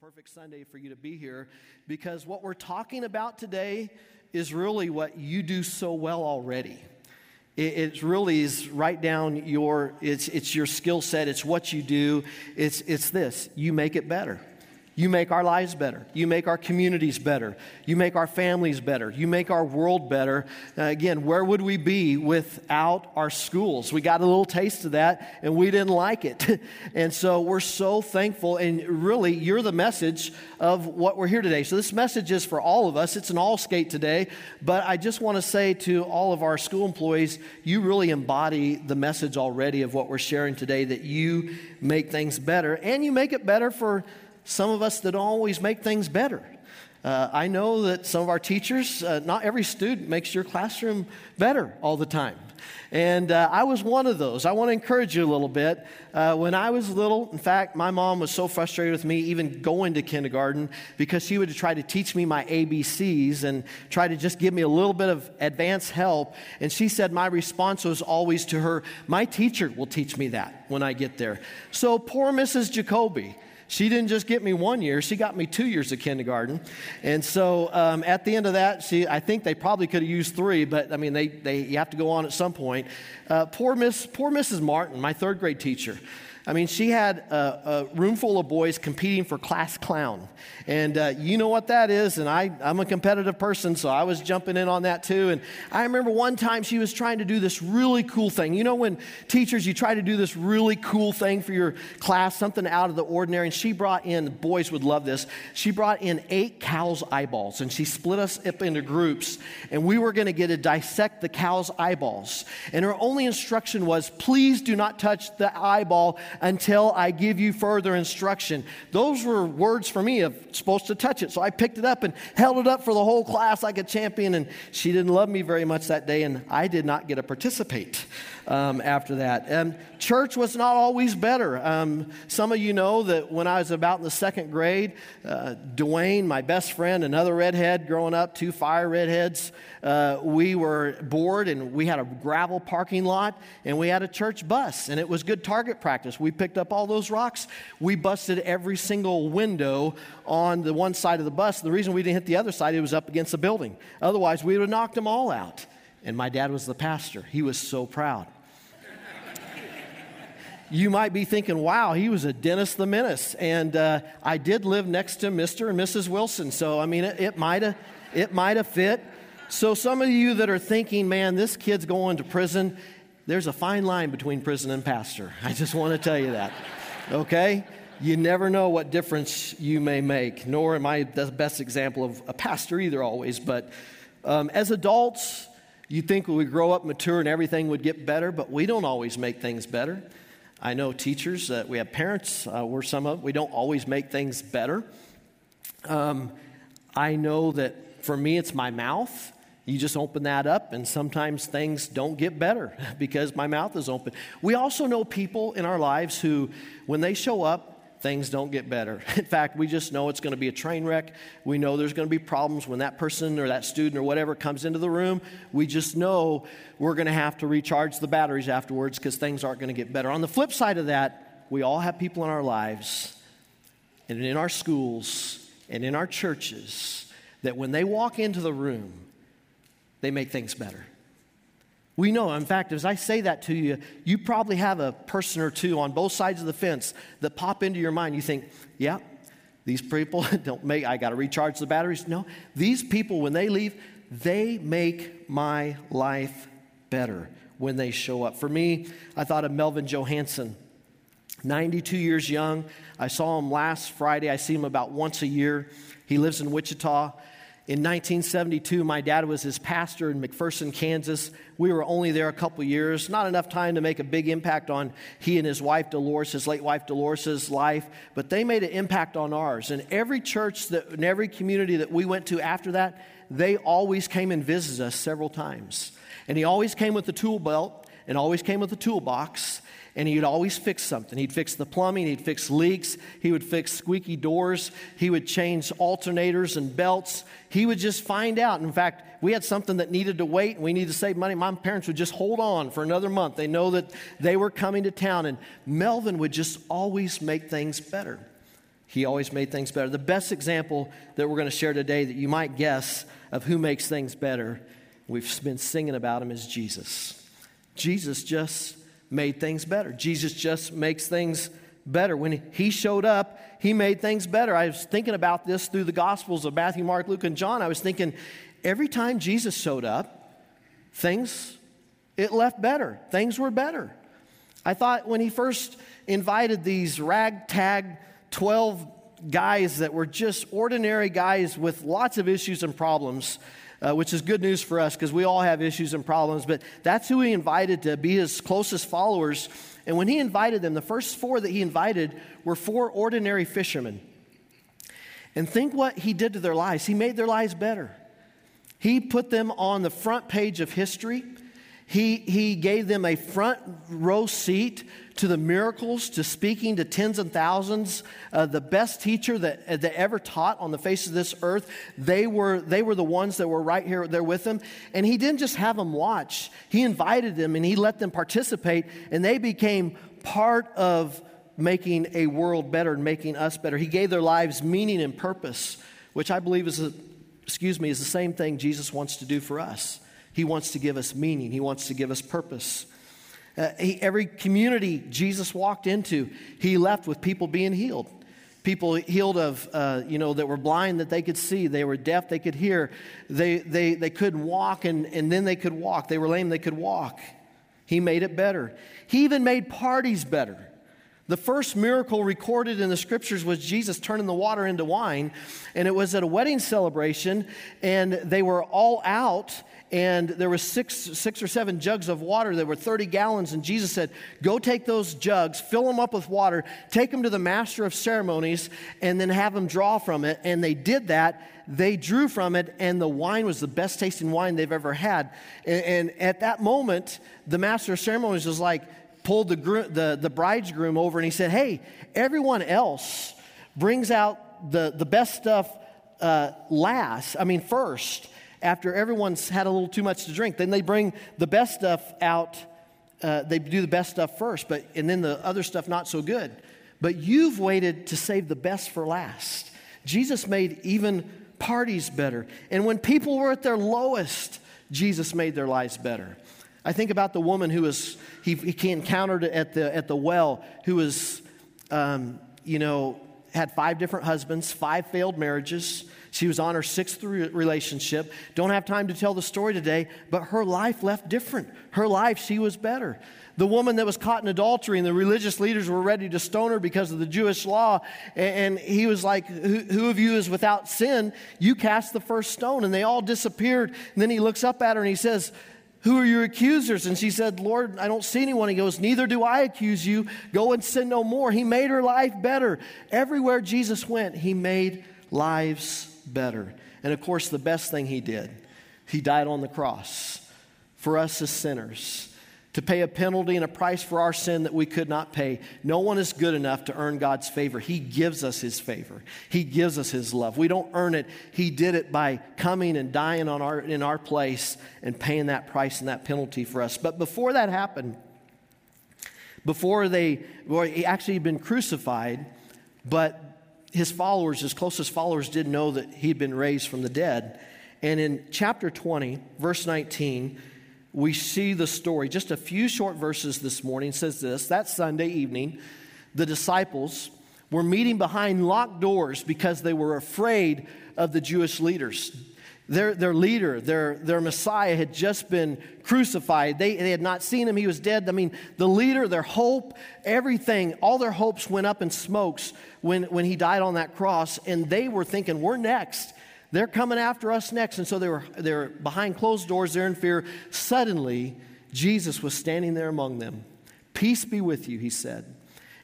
perfect Sunday for you to be here because what we're talking about today is really what you do so well already. It, it really is right down your, it's, it's your skill set, it's what you do. It's, it's this you make it better. You make our lives better. You make our communities better. You make our families better. You make our world better. Uh, again, where would we be without our schools? We got a little taste of that and we didn't like it. and so we're so thankful. And really, you're the message of what we're here today. So this message is for all of us. It's an all skate today. But I just want to say to all of our school employees, you really embody the message already of what we're sharing today that you make things better. And you make it better for some of us that always make things better. Uh, I know that some of our teachers, uh, not every student makes your classroom better all the time. And uh, I was one of those. I want to encourage you a little bit. Uh, when I was little, in fact, my mom was so frustrated with me even going to kindergarten because she would try to teach me my ABCs and try to just give me a little bit of advanced help. And she said my response was always to her, My teacher will teach me that when I get there. So poor Mrs. Jacoby. She didn't just get me one year, she got me two years of kindergarten. And so um, at the end of that, she, I think they probably could have used three, but I mean, they, they, you have to go on at some point. Uh, poor, Miss, poor Mrs. Martin, my third grade teacher. I mean, she had a, a room full of boys competing for class clown. And uh, you know what that is. And I, I'm a competitive person, so I was jumping in on that too. And I remember one time she was trying to do this really cool thing. You know, when teachers, you try to do this really cool thing for your class, something out of the ordinary. And she brought in, boys would love this, she brought in eight cow's eyeballs. And she split us up into groups. And we were going to get to dissect the cow's eyeballs. And her only instruction was, please do not touch the eyeball until I give you further instruction. Those were words for me of supposed to touch it. So I picked it up and held it up for the whole class like a champion. And she didn't love me very much that day, and I did not get to participate um, after that. Um, church was not always better. Um, some of you know that when I was about in the second grade, uh, Dwayne, my best friend, another redhead growing up, two fire redheads, uh, we were bored and we had a gravel parking lot and we had a church bus and it was good target practice. We picked up all those rocks. We busted every single window on the one side of the bus. The reason we didn't hit the other side, it was up against the building. Otherwise, we would have knocked them all out. And my dad was the pastor. He was so proud. you might be thinking, wow, he was a Dennis the Menace. And uh, I did live next to Mr. and Mrs. Wilson. So, I mean, it, might have it might have fit. So, some of you that are thinking, man, this kid's going to prison, there's a fine line between prison and pastor. I just want to tell you that. Okay? You never know what difference you may make, nor am I the best example of a pastor either, always. But um, as adults, you think we grow up mature and everything would get better, but we don't always make things better. I know teachers, uh, we have parents, uh, we're some of, we don't always make things better. Um, I know that for me, it's my mouth. You just open that up, and sometimes things don't get better because my mouth is open. We also know people in our lives who, when they show up, things don't get better. In fact, we just know it's going to be a train wreck. We know there's going to be problems when that person or that student or whatever comes into the room. We just know we're going to have to recharge the batteries afterwards because things aren't going to get better. On the flip side of that, we all have people in our lives and in our schools and in our churches that when they walk into the room, they make things better. We know, in fact, as I say that to you, you probably have a person or two on both sides of the fence that pop into your mind. You think, yeah, these people don't make, I got to recharge the batteries. No, these people, when they leave, they make my life better when they show up. For me, I thought of Melvin Johansson, 92 years young. I saw him last Friday. I see him about once a year. He lives in Wichita. In 1972, my dad was his pastor in McPherson, Kansas. We were only there a couple years, not enough time to make a big impact on he and his wife Dolores, his late wife Dolores' life, but they made an impact on ours. And every church that, in every community that we went to after that, they always came and visited us several times. And he always came with the tool belt and always came with a toolbox and he'd always fix something. He'd fix the plumbing, he'd fix leaks, he would fix squeaky doors, he would change alternators and belts. He would just find out. In fact, we had something that needed to wait and we needed to save money. My parents would just hold on for another month. They know that they were coming to town, and Melvin would just always make things better. He always made things better. The best example that we're going to share today that you might guess of who makes things better, we've been singing about him, is Jesus. Jesus just made things better. Jesus just makes things better. When he showed up, he made things better. I was thinking about this through the Gospels of Matthew, Mark, Luke, and John. I was thinking every time Jesus showed up, things, it left better. Things were better. I thought when he first invited these ragtag 12 guys that were just ordinary guys with lots of issues and problems, uh, which is good news for us because we all have issues and problems, but that's who he invited to be his closest followers. And when he invited them, the first four that he invited were four ordinary fishermen. And think what he did to their lives. He made their lives better. He put them on the front page of history. He, he gave them a front row seat to the miracles, to speaking to tens and thousands. Uh, the best teacher that, uh, that ever taught on the face of this earth, they were, they were the ones that were right here there with him. And he didn't just have them watch, he invited them and he let them participate, and they became part of making a world better and making us better. He gave their lives meaning and purpose, which I believe is, a, excuse me, is the same thing Jesus wants to do for us. He wants to give us meaning, He wants to give us purpose. Uh, he, every community Jesus walked into, He left with people being healed. People healed of, uh, you know, that were blind that they could see. They were deaf, they could hear. They, they, they couldn't walk, and, and then they could walk. They were lame, they could walk. He made it better. He even made parties better. The first miracle recorded in the scriptures was Jesus turning the water into wine, and it was at a wedding celebration, and they were all out, and there was six, six or seven jugs of water that were 30 gallons and jesus said go take those jugs fill them up with water take them to the master of ceremonies and then have them draw from it. And they did that. They drew from it and the wine was the best tasting wine they've ever had. And, and at that moment the master of ceremonies was like pulled the, the, the bridegroom over and he said hey everyone else brings out the, the best stuff uh, last i mean first after everyone's had a little too much to drink. Then they bring the best stuff out. Uh, they do the best stuff first, but and then the other stuff not so good. But you've waited to save the best for last. Jesus made even parties better. And when people were at their lowest, Jesus made their lives better. I think about the woman who was he, he encountered at the at the well who was um, you know had five different husbands, five failed marriages. She was on her sixth relationship. Don't have time to tell the story today, but her life left different. Her life, she was better. The woman that was caught in adultery, and the religious leaders were ready to stone her because of the Jewish law. And he was like, Who of you is without sin? You cast the first stone. And they all disappeared. And then he looks up at her and he says, who are your accusers? And she said, Lord, I don't see anyone. He goes, Neither do I accuse you. Go and sin no more. He made her life better. Everywhere Jesus went, he made lives better. And of course, the best thing he did, he died on the cross for us as sinners to pay a penalty and a price for our sin that we could not pay. No one is good enough to earn God's favor. He gives us His favor, He gives us His love. We don't earn it. He did it by coming and dying on our, in our place and paying that price and that penalty for us. But before that happened, before they, well, he actually had been crucified, but his followers, his closest followers, didn't know that he'd been raised from the dead. And in chapter 20, verse 19, we see the story. Just a few short verses this morning says this That Sunday evening, the disciples were meeting behind locked doors because they were afraid of the Jewish leaders. Their, their leader, their, their Messiah, had just been crucified. They, they had not seen him, he was dead. I mean, the leader, their hope, everything, all their hopes went up in smokes when, when he died on that cross. And they were thinking, we're next. They're coming after us next. And so they were, they were behind closed doors, they're in fear. Suddenly, Jesus was standing there among them. Peace be with you, he said.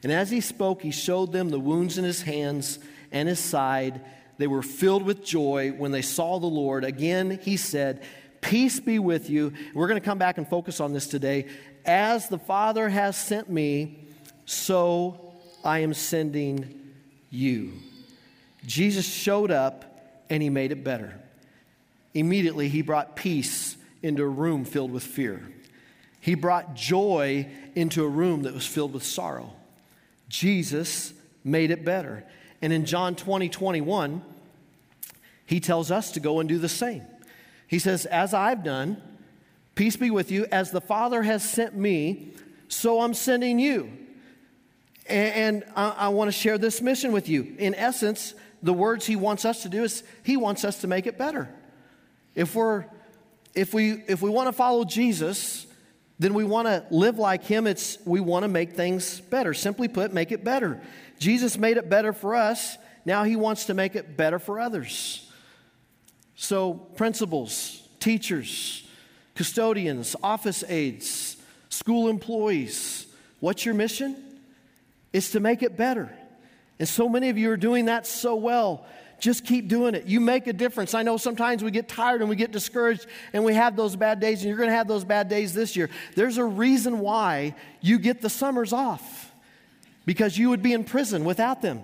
And as he spoke, he showed them the wounds in his hands and his side. They were filled with joy when they saw the Lord. Again, he said, Peace be with you. We're going to come back and focus on this today. As the Father has sent me, so I am sending you. Jesus showed up and he made it better. Immediately, he brought peace into a room filled with fear. He brought joy into a room that was filled with sorrow. Jesus made it better. And in John 20, 21, he tells us to go and do the same. He says, As I've done, peace be with you, as the Father has sent me, so I'm sending you. And, I, I want to share this mission with you. In essence, the words he wants us to do is he wants us to make it better. If we're if we if we want to follow Jesus, then we want to live like him. It's we want to make things better. Simply put, make it better. Jesus made it better for us. Now he wants to make it better for others. So, principals, teachers, custodians, office aides, school employees, what's your mission? It's to make it better. And so many of you are doing that so well. Just keep doing it. You make a difference. I know sometimes we get tired and we get discouraged and we have those bad days, and you're going to have those bad days this year. There's a reason why you get the summers off because you would be in prison without them.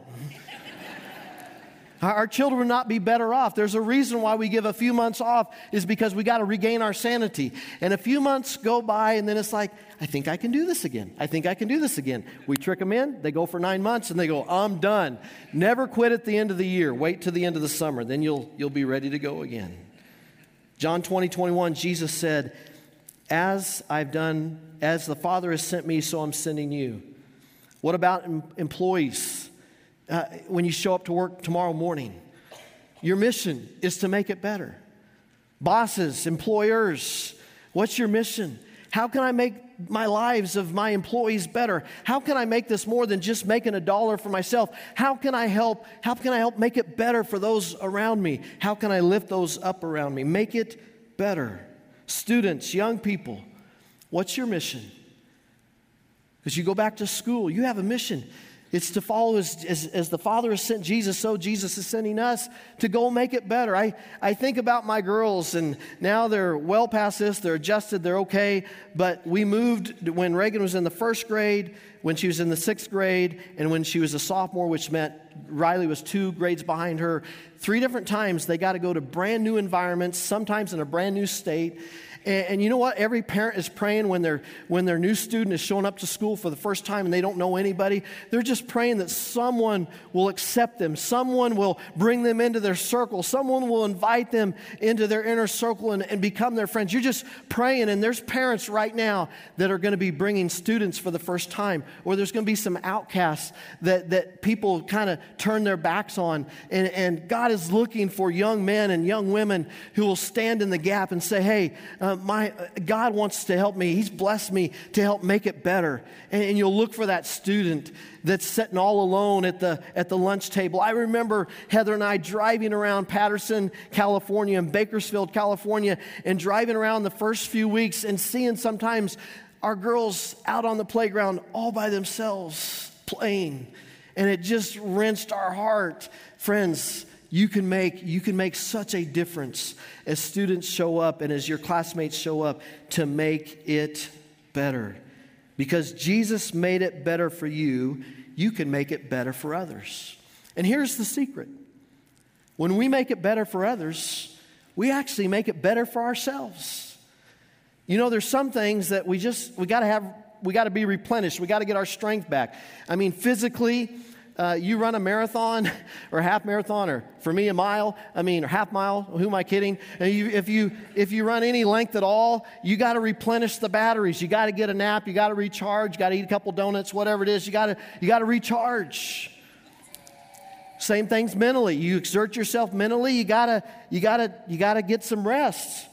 Our children would not be better off. There's a reason why we give a few months off is because we got to regain our sanity. And a few months go by and then it's like, I think I can do this again. I think I can do this again. We trick them in, they go for 9 months and they go, "I'm done." Never quit at the end of the year. Wait till the end of the summer, then you'll you'll be ready to go again. John 20, 21, Jesus said, As I've done, as the Father has sent me, so I'm sending you. What about em- employees? uh, when you show up to work tomorrow morning. Your mission is to make it better. Bosses, employers, what's your mission? How can I make my lives of my employees better? How can I make this more than just making a dollar for myself? How can I help? How can I help make it better for those around me? How can I lift those up around me? Make it better. Students, young people, what's your mission? As you go back to school, you have a mission. It's to follow as, as, as, the Father has sent Jesus, so Jesus is sending us to go make it better. I, I think about my girls, and now they're well past this, they're adjusted, they're okay. But we moved when Reagan was in the first grade, when she was in the sixth grade, and when she was a sophomore, which meant Riley was two grades behind her. Three different times they got to go to brand new environments, sometimes in a brand new state. And, and, you know what? Every parent is praying when, their when their new student is showing up to school for the first time and they don't know anybody. They're just praying that someone will accept them, someone will bring them into their circle, someone will invite them into their inner circle and, and become their friends. You're just praying, and there's parents right now that are going to be bringing students for the first time, or there's going to be some outcasts that, that people kind of turn their backs on. And, and God is looking for young men and young women who will stand in the gap and say, hey, um, uh, my, uh, God wants to help me. He's blessed me to help make it better. And, and, you'll look for that student that's sitting all alone at the, at the lunch table. I remember Heather and I driving around Patterson, California, and Bakersfield, California, and driving around the first few weeks and seeing sometimes our girls out on the playground all by themselves playing. And it just wrenched our heart. Friends, you can make you can make such a difference as students show up and as your classmates show up to make it better. Because Jesus made it better for you you can make it better for others. And here's the secret. When we make it better for others we actually make it better for ourselves. You know there's some things that we just we got to have we got to be replenished. We got to get our strength back. I mean physically uh, you run a marathon or a half marathon or for me a mile i mean or half mile who am i kidding? You, if you if you run any length at all you got to replenish the batteries. You got to get a nap you got to recharge you got to eat a couple donuts whatever it is you got to you got to recharge. Same things mentally. You exert yourself mentally you got to you got to you got to get some rest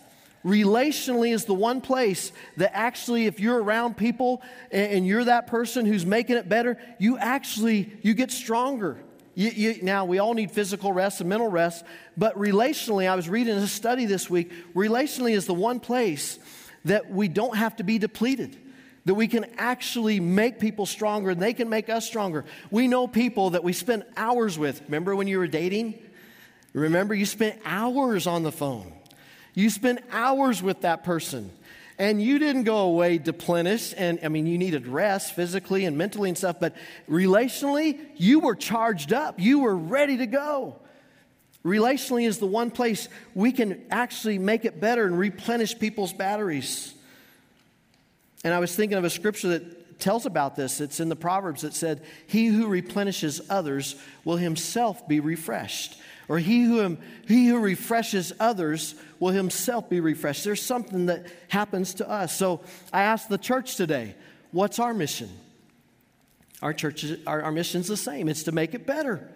relationally is the one place that actually if you're around people and, you're that person who's making it better you actually you get stronger. You, you, now we all need physical rest and mental rest but relationally i was reading a study this week relationally is the one place that we don't have to be depleted that we can actually make people stronger and they can make us stronger. We know people that we spend hours with. Remember when you were dating? Remember you spent hours on the phone you spent hours with that person and you didn't go away deplenished. And I mean, you needed rest physically and mentally and stuff, but relationally, you were charged up. You were ready to go. Relationally is the one place we can actually make it better and replenish people's batteries. And I was thinking of a scripture that tells about this. It's in the Proverbs that said, He who replenishes others will himself be refreshed. Or he who, he who refreshes others will himself be refreshed. There's something that happens to us. So I asked the church today, what's our mission? Our church, our, our mission's the same. It's to make it better.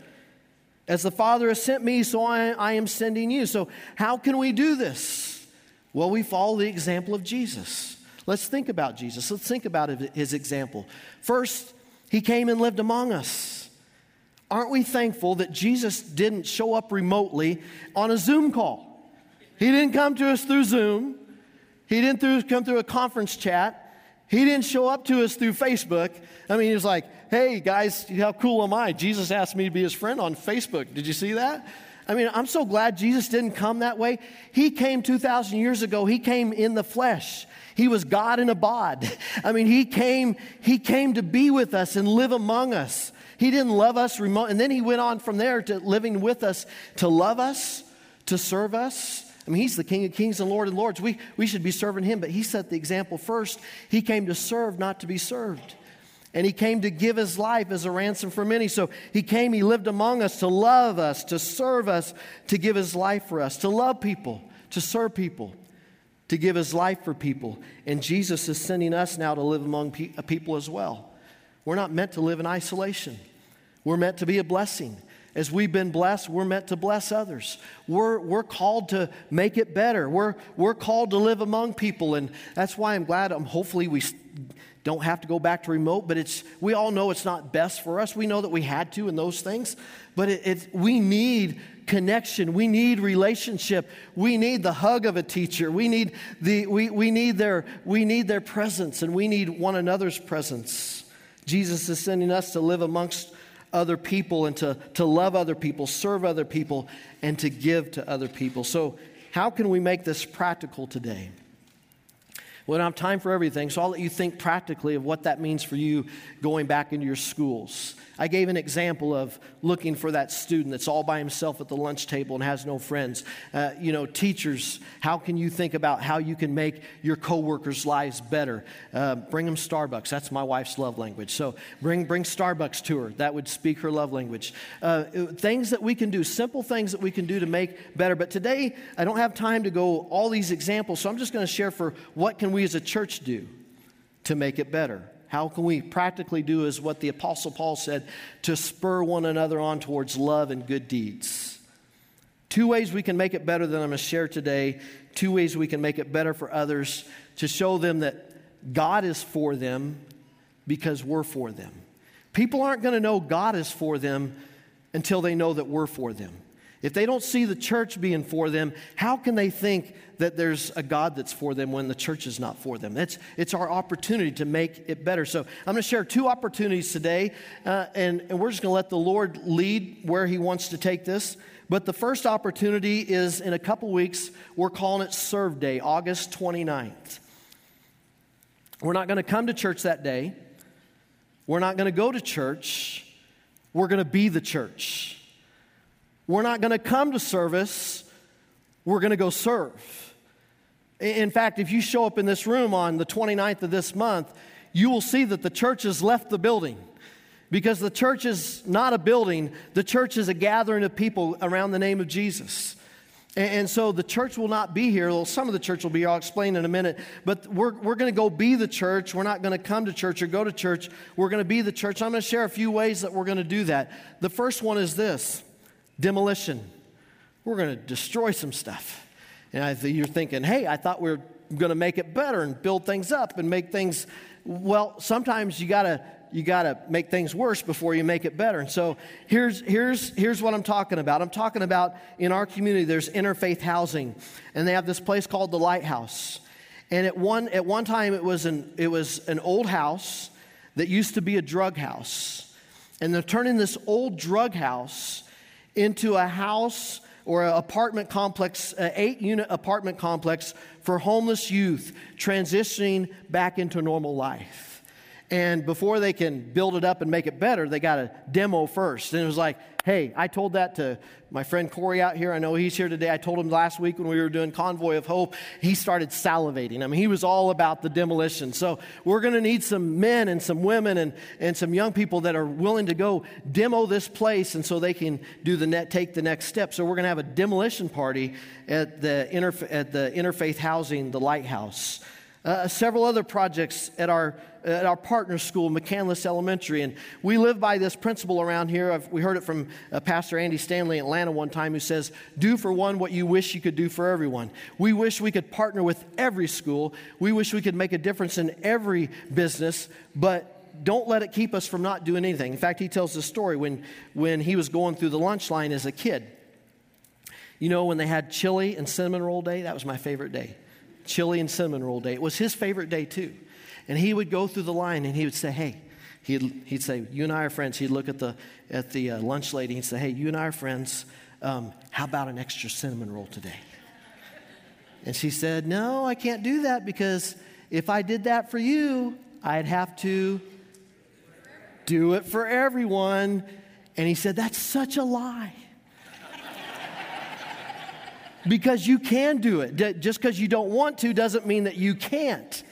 As the Father has sent me, so I, I am sending you. So how can we do this? Well, we follow the example of Jesus. Let's think about Jesus. Let's think about his example. First, he came and lived among us. Aren't we thankful that Jesus didn't show up remotely on a Zoom call? He didn't come to us through Zoom. He didn't through, come through a conference chat. He didn't show up to us through Facebook. I mean, he was like, hey, guys, how cool am I? Jesus asked me to be his friend on Facebook. Did you see that? I mean, I'm so glad Jesus didn't come that way. He came 2,000 years ago, he came in the flesh. He was God in a bod. I mean, he came, he came to be with us and live among us. He didn't love us remote. And then he went on from there to living with us to love us, to serve us. I mean, he's the King of Kings and Lord of Lords. We, we should be serving him, but he set the example first. He came to serve, not to be served. And he came to give his life as a ransom for many. So he came, he lived among us to love us, to serve us, to give his life for us, to love people, to serve people to give his life for people. And Jesus is sending us now to live among pe- people as well. We're not meant to live in isolation, we're meant to be a blessing. As we've been blessed, we're meant to bless others. We're, we're called to make it better. We're, we're called to live among people. And that's why I'm glad, um, hopefully, we don't have to go back to remote, but it's, we all know it's not best for us. We know that we had to in those things, but it, we need connection. We need relationship. We need the hug of a teacher. We need, the, we, we need, their, we need their presence and we need one another's presence. Jesus is sending us to live amongst other people and to, to love other people, serve other people, and to give to other people. So, how can we make this practical today? We don't have time for everything, so I'll let you think practically of what that means for you going back into your schools. I gave an example of looking for that student that's all by himself at the lunch table and has no friends. Uh, you know, teachers, how can you think about how you can make your coworkers' lives better? Uh, bring them Starbucks. That's my wife's love language. So bring, bring Starbucks to her. That would speak her love language. Uh, things that we can do, simple things that we can do to make better. But today, I don't have time to go all these examples, so I'm just going to share for what can we as a church do to make it better. How can we practically do is what the Apostle Paul said to spur one another on towards love and good deeds? Two ways we can make it better that I'm going to share today. Two ways we can make it better for others to show them that God is for them because we're for them. People aren't going to know God is for them until they know that we're for them. If they don't see the church being for them, how can they think that there's a God that's for them when the church is not for them? It's, it's our opportunity to make it better. So I'm going to share two opportunities today, uh, and, and we're just going to let the Lord lead where He wants to take this. But the first opportunity is in a couple weeks, we're calling it Serve Day, August 29th. We're not going to come to church that day. We're not going to go to church. We're going to be the church. We're not going to come to service, we're going to go serve. In fact, if you show up in this room on the 29th of this month, you will see that the church has left the building. Because the church is not a building, the church is a gathering of people around the name of Jesus. And, so the church will not be here. Well, some of the church will be here. I'll explain in a minute. But we're, we're going to go be the church. We're not going to come to church or go to church. We're going to be the church. I'm going to share a few ways that we're going to do that. The first one is this demolition. We're going to destroy some stuff. And you're thinking, hey, I thought we were going to make it better and build things up and make things. Well, sometimes you got to you got to make things worse before you make it better. And so here's, here's, here's what I'm talking about. I'm talking about in our community, there's interfaith housing, and they have this place called the Lighthouse. And at one, at one time, it was, an, it was an old house that used to be a drug house. And they're turning this old drug house into a house or an apartment complex, an eight unit apartment complex for homeless youth transitioning back into normal life. And before they can build it up and make it better, they got to demo first. And it was like, hey, I told that to my friend Corey out here. I know he's here today. I told him last week when we were doing Convoy of Hope, he started salivating. I mean, he was all about the demolition. So we're going to need some men and some women and, and some young people that are willing to go demo this place and so they can do the net, take the next step. So we're going to have a demolition party at the, interf- at the interfaith housing, the lighthouse. Uh, several other projects at our at our partner school, McCandless Elementary. And we live by this principle around here. I've, we heard it from uh, Pastor Andy Stanley in Atlanta one time who says, Do for one what you wish you could do for everyone. We wish we could partner with every school. We wish we could make a difference in every business, but don't let it keep us from not doing anything. In fact, he tells the story when, when he was going through the lunch line as a kid. You know, when they had chili and cinnamon roll day, that was my favorite day. Chili and cinnamon roll day. It was his favorite day, too. And he would go through the line and he would say, Hey, he'd, he'd say, You and I are friends. He'd look at the, at the uh, lunch lady and say, Hey, you and I are friends. Um, how about an extra cinnamon roll today? And she said, No, I can't do that because if I did that for you, I'd have to do it for everyone. And he said, That's such a lie. because you can do it. Just because you don't want to doesn't mean that you can't.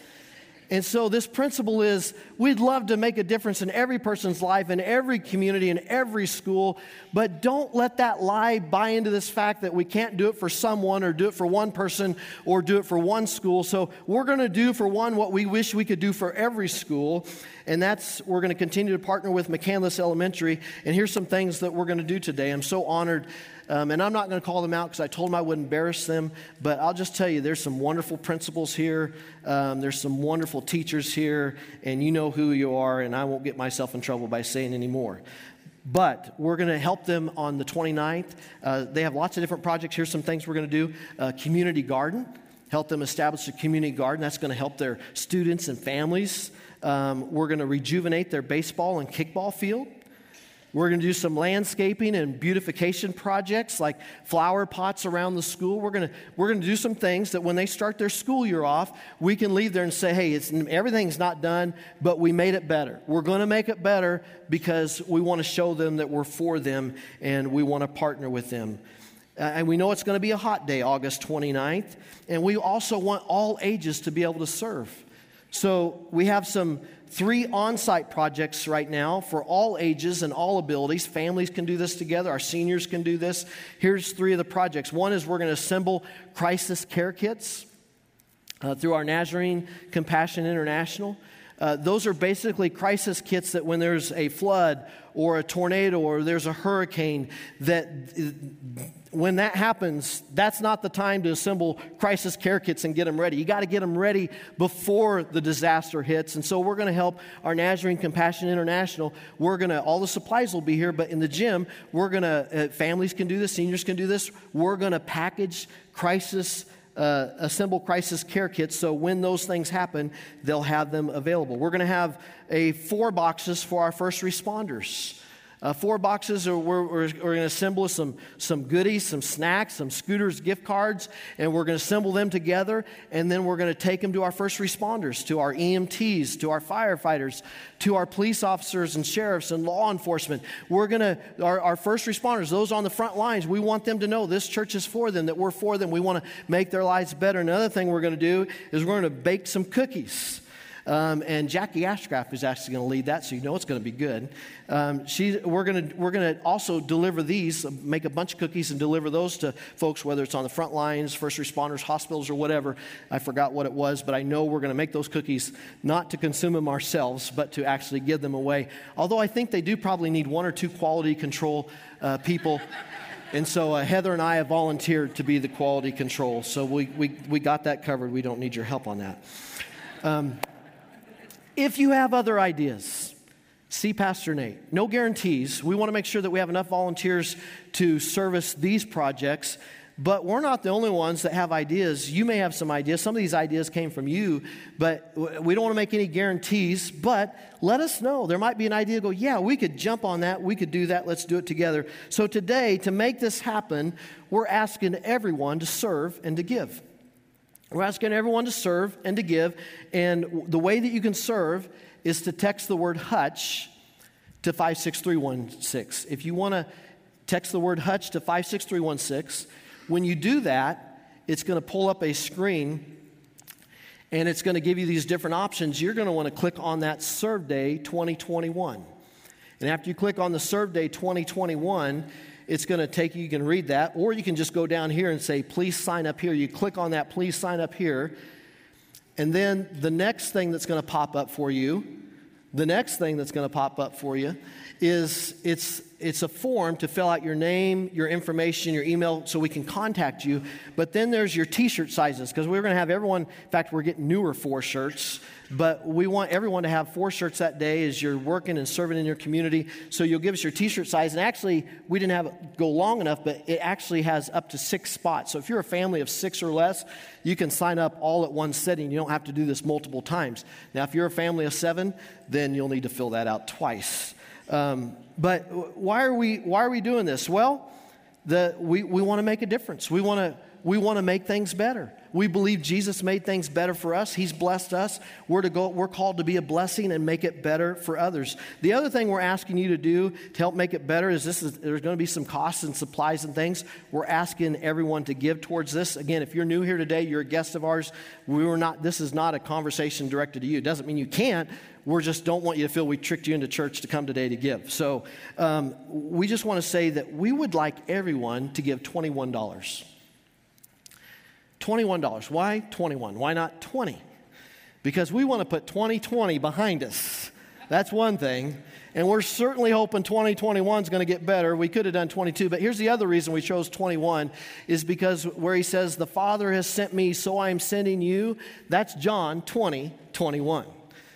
And so, this principle is we'd love to make a difference in every person's life, in every community, in every school, but don't let that lie buy into this fact that we can't do it for someone or do it for one person or do it for one school. So, we're going to do for one what we wish we could do for every school, and that's we're going to continue to partner with McCandless Elementary. And here's some things that we're going to do today. I'm so honored um, and I'm not going to call them out because I told them I would embarrass them, but I'll just tell you there's some wonderful principals here. Um, there's some wonderful teachers here, and you know who you are, and I won't get myself in trouble by saying any more. But we're going to help them on the 29th. Uh, they have lots of different projects. Here's some things we're going to do uh, community garden, help them establish a community garden. That's going to help their students and families. Um, we're going to rejuvenate their baseball and kickball field. We're going to do some landscaping and beautification projects like flower pots around the school. We're going to, we're going to do some things that when they start their school year off, we can leave there and say, hey, it's, everything's not done, but we made it better. We're going to make it better because we want to show them that we're for them and we want to partner with them. Uh, and we know it's going to be a hot day, August 29th. And we also want all ages to be able to serve. So we have some three on site projects right now for all ages and all abilities. Families can do this together, our seniors can do this. Here's three of the projects. One is we're going to assemble crisis care kits uh, through our Nazarene Compassion International. Uh, those are basically crisis kits that when there's a flood or a tornado or there's a hurricane, that when that happens, that's not the time to assemble crisis care kits and get them ready. You got to get them ready before the disaster hits. And so we're going to help our Nazarene Compassion International. We're going to, all the supplies will be here, but in the gym, we're going to, uh, families can do this, seniors can do this. We're going to package crisis uh, assemble crisis care kits so when those things happen, they'll have them available. We're going to have a four boxes for our first responders. Uh, four boxes, are, we're, we're, we're going to assemble some, some goodies, some snacks, some scooters, gift cards, and we're going to assemble them together. And then we're going to take them to our first responders, to our EMTs, to our firefighters, to our police officers and sheriffs and law enforcement. We're going to, our, our first responders, those on the front lines, we want them to know this church is for them, that we're for them. We want to make their lives better. Another thing we're going to do is we're going to bake some cookies. Um, and Jackie Ashcraft is actually going to lead that, so you know it's going to be good. Um, she, we're going to we're going to also deliver these, make a bunch of cookies and deliver those to folks, whether it's on the front lines, first responders, hospitals, or whatever. I forgot what it was, but I know we're going to make those cookies not to consume them ourselves, but to actually give them away. Although I think they do probably need one or two quality control uh, people. And so uh, Heather and I have volunteered to be the quality control. So we, we, we got that covered. We don't need your help on that. Um, if you have other ideas, see Pastor Nate. No guarantees. We want to make sure that we have enough volunteers to service these projects. But we're not the only ones that have ideas. You may have some ideas. Some of these ideas came from you, but we don't want to make any guarantees. But let us know. There might be an idea to go, yeah, we could jump on that. We could do that. Let's do it together. So today, to make this happen, we're asking everyone to serve and to give. We're asking everyone to serve and to give. And the way that you can serve is to text the word Hutch to 56316. If you want to text the word Hutch to 56316, when you do that, it's going to pull up a screen and it's going to give you these different options. You're going to want to click on that Serve Day 2021. And after you click on the Serve Day 2021, it's going to take you, you can read that, or you can just go down here and say, please sign up here. You click on that, please sign up here. And then the next thing that's going to pop up for you, the next thing that's going to pop up for you is it's, it's a form to fill out your name, your information, your email so we can contact you. But then there's your t shirt sizes because we're going to have everyone, in fact, we're getting newer four shirts, but we want everyone to have four shirts that day as you're working and serving in your community. So you'll give us your t shirt size. And actually, we didn't have it go long enough, but it actually has up to six spots. So if you're a family of six or less, you can sign up all at one sitting. You don't have to do this multiple times. Now, if you're a family of seven, then you'll need to fill that out twice. Um, but why are we why are we doing this? Well, the, we, we want to make a difference. We want to we want to make things better. We believe Jesus made things better for us. He's blessed us. We're to go, we're called to be a blessing and make it better for others. The other thing we're asking you to do to help make it better is this is there's going to be some costs and supplies and things. We're asking everyone to give towards this. Again, if you're new here today, you're a guest of ours. We were not this is not a conversation directed to you. It doesn't mean you can't, we just don't want you to feel we tricked you into church to come today to give. So um, we just want to say that we would like everyone to give $21. $21. Why 21? Why not 20? Because we want to put 2020 behind us. That's one thing. And we're certainly hoping 2021 is going to get better. We could have done 22, but here's the other reason we chose 21 is because where he says, The Father has sent me, so I am sending you. That's John 20, 21.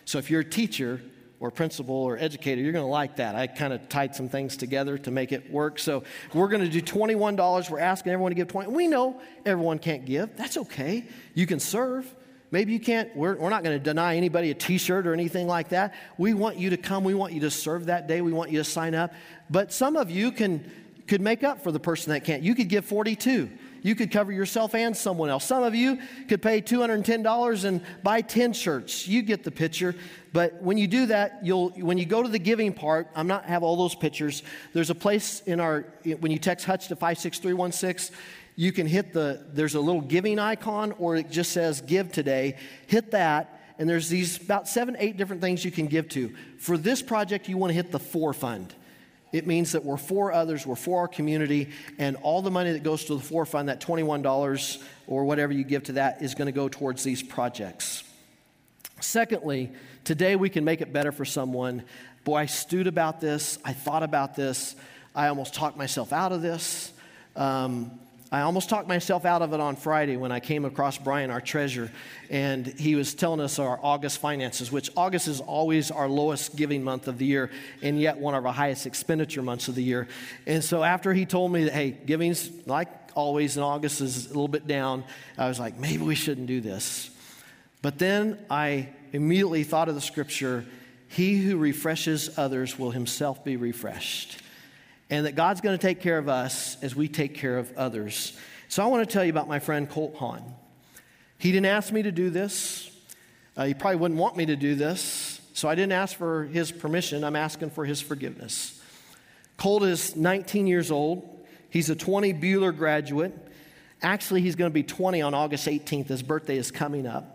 So if you're a teacher, or principal or educator, you're going to like that. I kind of tied some things together to make it work. So we're going to do $21. We're asking everyone to give 20. We know everyone can't give. That's okay. You can serve. Maybe you can't. We're, we're not going to deny anybody a t shirt or anything like that. We want you to come. We want you to serve that day. We want you to sign up. But some of you can could make up for the person that can't. You could give 42. You could cover yourself and someone else. Some of you could pay $210 and buy 10 shirts. You get the picture. But when you do that, you'll when you go to the giving part, I'm not have all those pictures. There's a place in our when you text Hutch to 56316, you can hit the there's a little giving icon or it just says give today. Hit that and there's these about 7 8 different things you can give to. For this project, you want to hit the for fund. It means that we're for others, we're for our community, and all the money that goes to the for fund, that $21 or whatever you give to that, is going to go towards these projects. Secondly, today we can make it better for someone. Boy, I stewed about this, I thought about this, I almost talked myself out of this. Um, I almost talked myself out of it on Friday when I came across Brian, our treasurer, and he was telling us our August finances, which August is always our lowest giving month of the year, and yet one of our highest expenditure months of the year. And so after he told me that, hey, giving's like always in August is a little bit down, I was like, maybe we shouldn't do this. But then I immediately thought of the scripture He who refreshes others will himself be refreshed and that God's going to take care of us as we take care of others. So I want to tell you about my friend Colt Hahn. He didn't ask me to do this. Uh, he probably wouldn't want me to do this. So I didn't ask for his permission. I'm asking for his forgiveness. Colt is 19 years old. He's a 20 Buhler graduate. Actually, he's going to be 20 on August 18th. His birthday is coming up.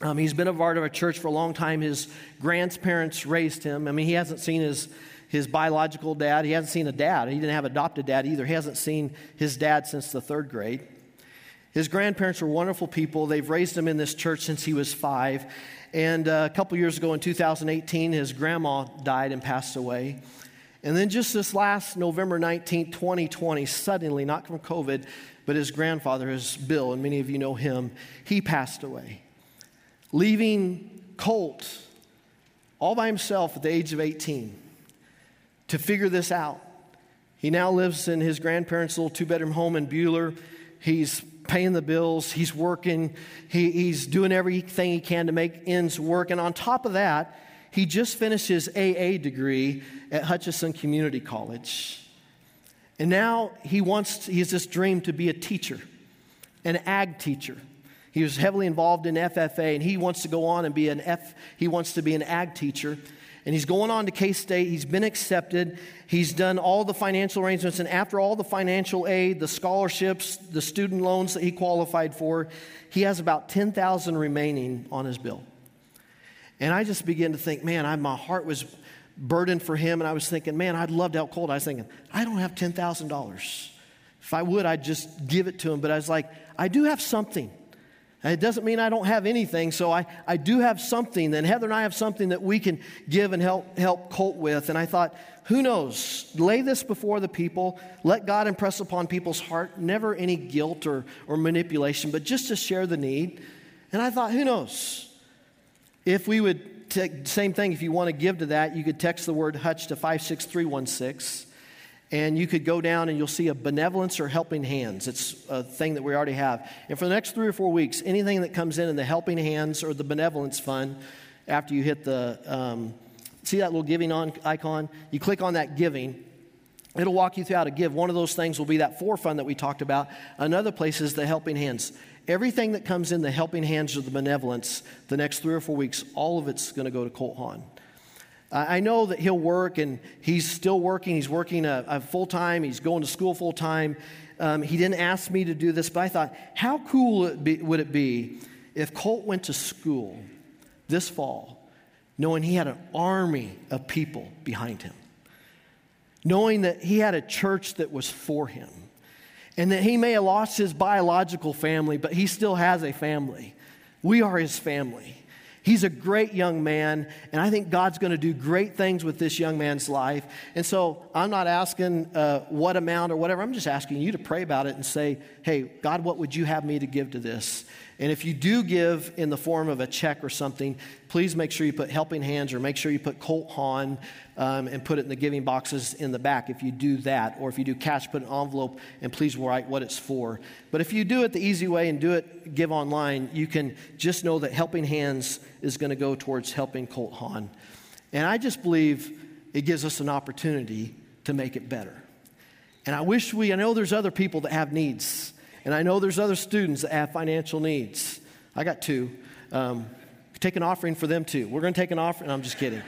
Um, he's been a part of our church for a long time. His grandparents raised him. I mean, he hasn't seen his his biological dad. He hasn't seen a dad. He didn't have adopted dad either. He hasn't seen his dad since the third grade. His grandparents were wonderful people. They've raised him in this church since he was five. And uh, a couple years ago in 2018, his grandma died and passed away. And then just this last November 19, 2020, suddenly, not from COVID, but his grandfather, his Bill, and many of you know him, he passed away, leaving Colt all by himself at the age of 18 to figure this out. He now lives in his grandparents' little two bedroom home in Buhler. He's paying the bills, he's working, he, he's doing everything he can to make ends work. And on top of that, he just finished his AA degree at Hutchinson Community College. And now he wants, he has this dream to be a teacher, an ag teacher. He was heavily involved in FFA, and he wants to go on and be an F. He wants to be an ag teacher, and he's going on to K State. He's been accepted. He's done all the financial arrangements, and after all the financial aid, the scholarships, the student loans that he qualified for, he has about ten thousand remaining on his bill. And I just began to think, man, I, my heart was burdened for him, and I was thinking, man, I'd love to help Colt. I was thinking, I don't have ten thousand dollars. If I would, I'd just give it to him. But I was like, I do have something. It doesn't mean I don't have anything, so I, I do have something. Then Heather and I have something that we can give and help, help Colt with. And I thought, who knows? Lay this before the people. Let God impress upon people's heart. Never any guilt or, or manipulation, but just to share the need. And I thought, who knows? If we would, take, same thing, if you want to give to that, you could text the word Hutch to 56316 and you could go down and you'll see a benevolence or helping hands. It's a thing that we already have. And for the next three or four weeks, anything that comes in in the helping hands or the benevolence fund, after you hit the, um, see that little giving on icon? You click on that giving. It'll walk you through how to give. One of those things will be that for fund that we talked about. Another place is the helping hands. Everything that comes in the helping hands or the benevolence, the next three or four weeks, all of it's going to go to Colt Hahn. I know that he'll work and he's still working. He's working a, a full time, he's going to school full time. Um, he didn't ask me to do this, but I thought, how cool it, be, would it be if Colt went to school this fall knowing he had an army of people behind him, knowing that he had a church that was for him, and that he may have lost his biological family, but he still has a family. We are his family. He's a great young man, and I think God's going to do great things with this young man's life. And so I'm not asking uh, what amount or whatever. I'm just asking you to pray about it and say, hey, God, what would you have me to give to this? And if you do give in the form of a check or something, please make sure you put helping hands or make sure you put Colt Hahn um, and put it in the giving boxes in the back if you do that. Or if you do cash, put an envelope and please write what it's for. But if you do it the easy way and do it give online, you can just know that helping hands is going to go towards helping Colt Hahn. And I just believe it gives us an opportunity to make it better. And I wish we, I know there's other people that have needs. And I know there's other students that have financial needs. I got two. Um, take an offering for them too. We're going to take an offering. I'm just kidding.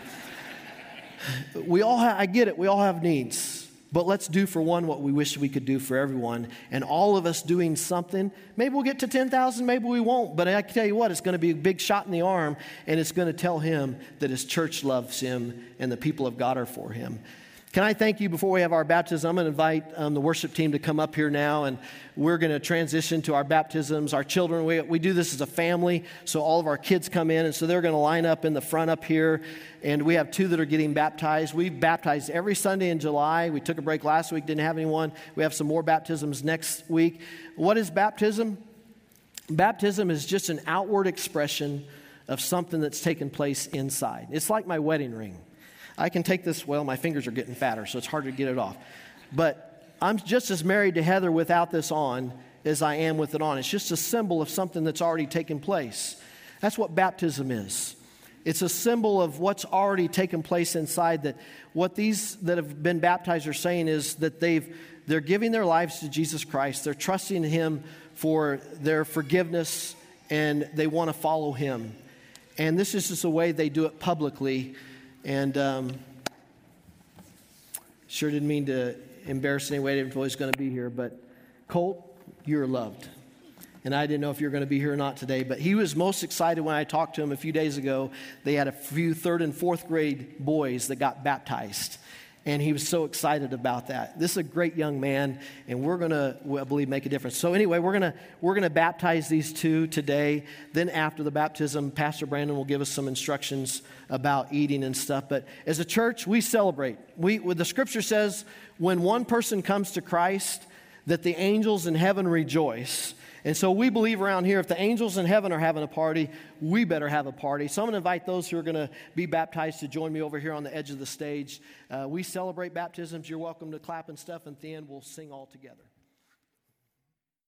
we all have, I get it. We all have needs. But let's do for one what we wish we could do for everyone. And all of us doing something, maybe we'll get to 10,000, maybe we won't. But I can tell you what, it's going to be a big shot in the arm, and it's going to tell him that his church loves him and the people of God are for him. Can I thank you before we have our baptism? I'm going to invite um, the worship team to come up here now, and we're going to transition to our baptisms. Our children, we, we do this as a family, so all of our kids come in, and so they're going to line up in the front up here. And we have two that are getting baptized. We've baptized every Sunday in July. We took a break last week, didn't have anyone. We have some more baptisms next week. What is baptism? Baptism is just an outward expression of something that's taken place inside. It's like my wedding ring. I can take this, well, my fingers are getting fatter, so it's hard to get it off. But I'm just as married to Heather without this on as I am with it on. It's just a symbol of something that's already taken place. That's what baptism is. It's a symbol of what's already taken place inside that what these that have been baptized are saying is that they've they're giving their lives to Jesus Christ. They're trusting him for their forgiveness and they want to follow him. And this is just a way they do it publicly and um, sure didn't mean to embarrass if was going to be here, but Colt, you're loved. And I didn't know if you were going to be here or not today, but he was most excited when I talked to him a few days ago. They had a few third and fourth grade boys that got baptized and he was so excited about that. This is a great young man, and we're going to, I believe, make a difference. So anyway, we're going to we're going to baptize these two today. Then after the baptism, Pastor Brandon will give us some instructions about eating and stuff. But as a church, we celebrate. We the Scripture says when one person comes to Christ, that the angels in heaven rejoice. And so we believe around here if the angels in heaven are having a party, we better have a party. So I'm going to invite those who are going to be baptized to join me over here on the edge of the stage. Uh, we celebrate baptisms. You're welcome to clap and stuff, and then we'll sing all together.